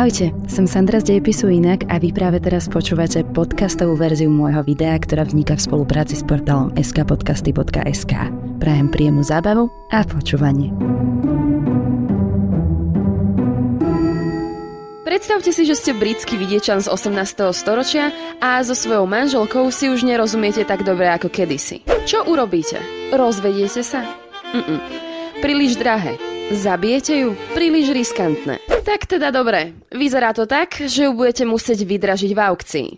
Ahojte, som Sandra z Dejepisu Inak a vy práve teraz počúvate podcastovú verziu môjho videa, ktorá vzniká v spolupráci s portálom skpodcasty.sk. Prajem príjemnú zábavu a počúvanie. Predstavte si, že ste britský vidiečan z 18. storočia a so svojou manželkou si už nerozumiete tak dobre ako kedysi. Čo urobíte? Rozvediete sa? Mm-mm. Príliš drahé. Zabijete ju? Príliš riskantné. Tak teda dobre. Vyzerá to tak, že ju budete musieť vydražiť v aukcii.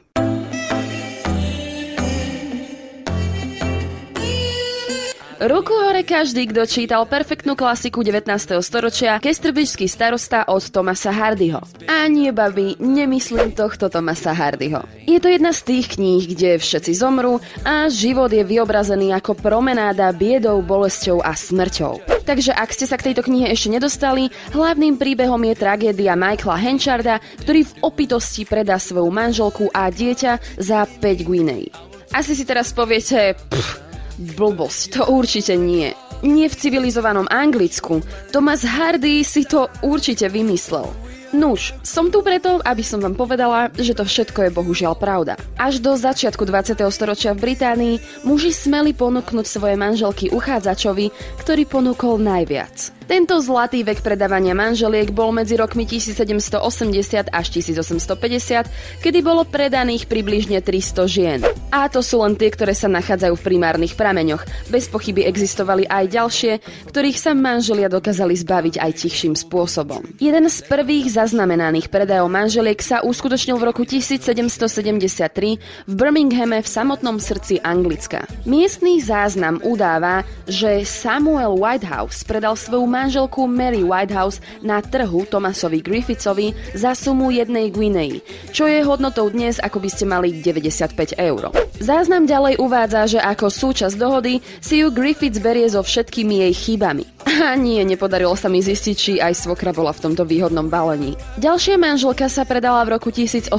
Ruku hore každý, kto čítal perfektnú klasiku 19. storočia Kestrbičský starosta od Tomasa Hardyho. A nie, babi, nemyslím tohto Tomasa Hardyho. Je to jedna z tých kníh, kde všetci zomrú a život je vyobrazený ako promenáda biedou, bolesťou a smrťou. Takže ak ste sa k tejto knihe ešte nedostali, hlavným príbehom je tragédia Michaela Hencharda, ktorý v opitosti predá svoju manželku a dieťa za 5 guinei. Asi si teraz poviete, pff, Blbosť, to určite nie. Nie v civilizovanom Anglicku. Thomas Hardy si to určite vymyslel. Nuž, som tu preto, aby som vám povedala, že to všetko je bohužiaľ pravda. Až do začiatku 20. storočia v Británii muži smeli ponúknuť svoje manželky uchádzačovi, ktorý ponúkol najviac. Tento zlatý vek predávania manželiek bol medzi rokmi 1780 až 1850, kedy bolo predaných približne 300 žien. A to sú len tie, ktoré sa nachádzajú v primárnych prameňoch. Bez pochyby existovali aj ďalšie, ktorých sa manželia dokázali zbaviť aj tichším spôsobom. Jeden z prvých zaznamenaných predajov manželiek sa uskutočnil v roku 1773 v Birminghame v samotnom srdci Anglicka. Miestný záznam udáva, že Samuel Whitehouse predal svoju manželku Mary Whitehouse na trhu Thomasovi Griffithovi za sumu jednej guinei, čo je hodnotou dnes ako by ste mali 95 eur. Záznam ďalej uvádza, že ako súčasť dohody si ju Griffiths berie so všetkými jej chybami. A nie, nepodarilo sa mi zistiť, či aj svokra bola v tomto výhodnom balení. Ďalšia manželka sa predala v roku 1801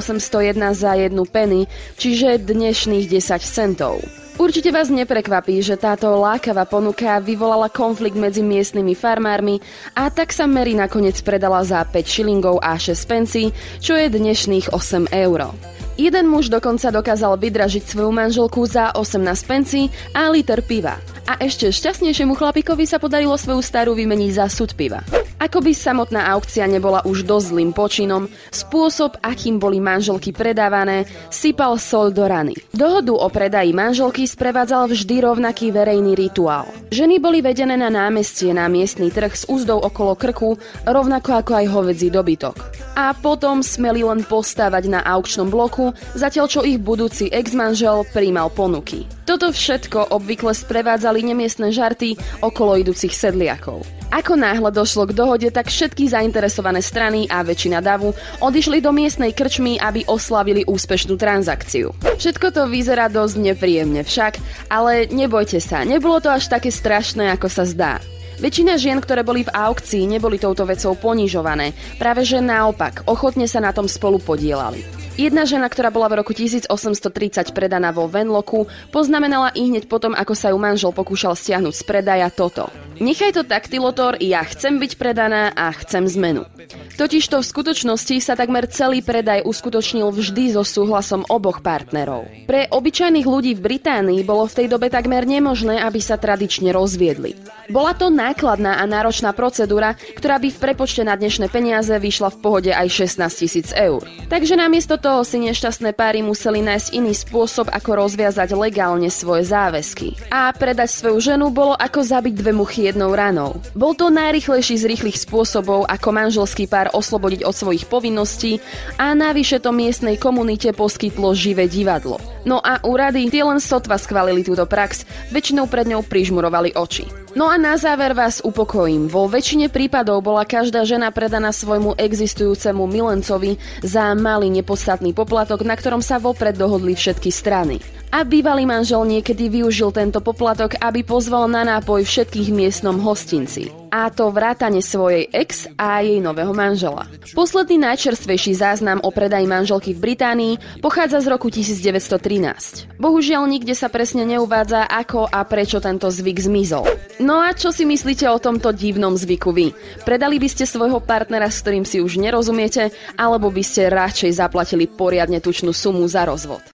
za jednu penny, čiže dnešných 10 centov. Určite vás neprekvapí, že táto lákavá ponuka vyvolala konflikt medzi miestnymi farmármi a tak sa Mary nakoniec predala za 5 šilingov a 6 pencí, čo je dnešných 8 eur. Jeden muž dokonca dokázal vydražiť svoju manželku za 18 pencí a liter piva. A ešte šťastnejšiemu chlapikovi sa podarilo svoju starú vymeniť za sud piva. Ako by samotná aukcia nebola už dosť zlým počinom, spôsob, akým boli manželky predávané, sypal sol do rany. Dohodu o predaji manželky sprevádzal vždy rovnaký verejný rituál. Ženy boli vedené na námestie na miestny trh s úzdou okolo krku, rovnako ako aj hovedzí dobytok. A potom smeli len postávať na aukčnom bloku, zatiaľ čo ich budúci ex-manžel príjmal ponuky. Toto všetko obvykle sprevádzali nemiestne žarty okolo idúcich sedliakov. Ako náhle došlo k dohode, tak všetky zainteresované strany a väčšina davu odišli do miestnej krčmy, aby oslavili úspešnú transakciu. Všetko to vyzerá dosť nepríjemne však, ale nebojte sa, nebolo to až také strašné, ako sa zdá. Väčšina žien, ktoré boli v aukcii, neboli touto vecou ponižované, práve že naopak, ochotne sa na tom spolu podielali. Jedna žena, ktorá bola v roku 1830 predaná vo Venloku, poznamenala i hneď potom, ako sa ju manžel pokúšal stiahnuť z predaja toto. Nechaj to tak, Tilotor, ja chcem byť predaná a chcem zmenu. Totižto v skutočnosti sa takmer celý predaj uskutočnil vždy so súhlasom oboch partnerov. Pre obyčajných ľudí v Británii bolo v tej dobe takmer nemožné, aby sa tradične rozviedli. Bola to nákladná a náročná procedúra, ktorá by v prepočte na dnešné peniaze vyšla v pohode aj 16 tisíc eur. Takže namiesto toho si nešťastné páry museli nájsť iný spôsob, ako rozviazať legálne svoje záväzky. A predať svoju ženu bolo ako zabiť dve muchy jednou ranou. Bol to najrychlejší z rýchlych spôsobov, ako manželský pár oslobodiť od svojich povinností a navyše to miestnej komunite poskytlo živé divadlo. No a úrady tie len sotva schválili túto prax, väčšinou pred ňou prižmurovali oči. No a na záver vás upokojím. Vo väčšine prípadov bola každá žena predaná svojmu existujúcemu milencovi za malý nepodstatný poplatok, na ktorom sa vopred dohodli všetky strany. A bývalý manžel niekedy využil tento poplatok, aby pozval na nápoj všetkých miestnom hostinci. a to vrátane svojej ex a jej nového manžela. Posledný najčerstvejší záznam o predaji manželky v Británii pochádza z roku 1913. Bohužiaľ nikde sa presne neuvádza, ako a prečo tento zvyk zmizol. No a čo si myslíte o tomto divnom zvyku vy? Predali by ste svojho partnera, s ktorým si už nerozumiete, alebo by ste radšej zaplatili poriadne tučnú sumu za rozvod?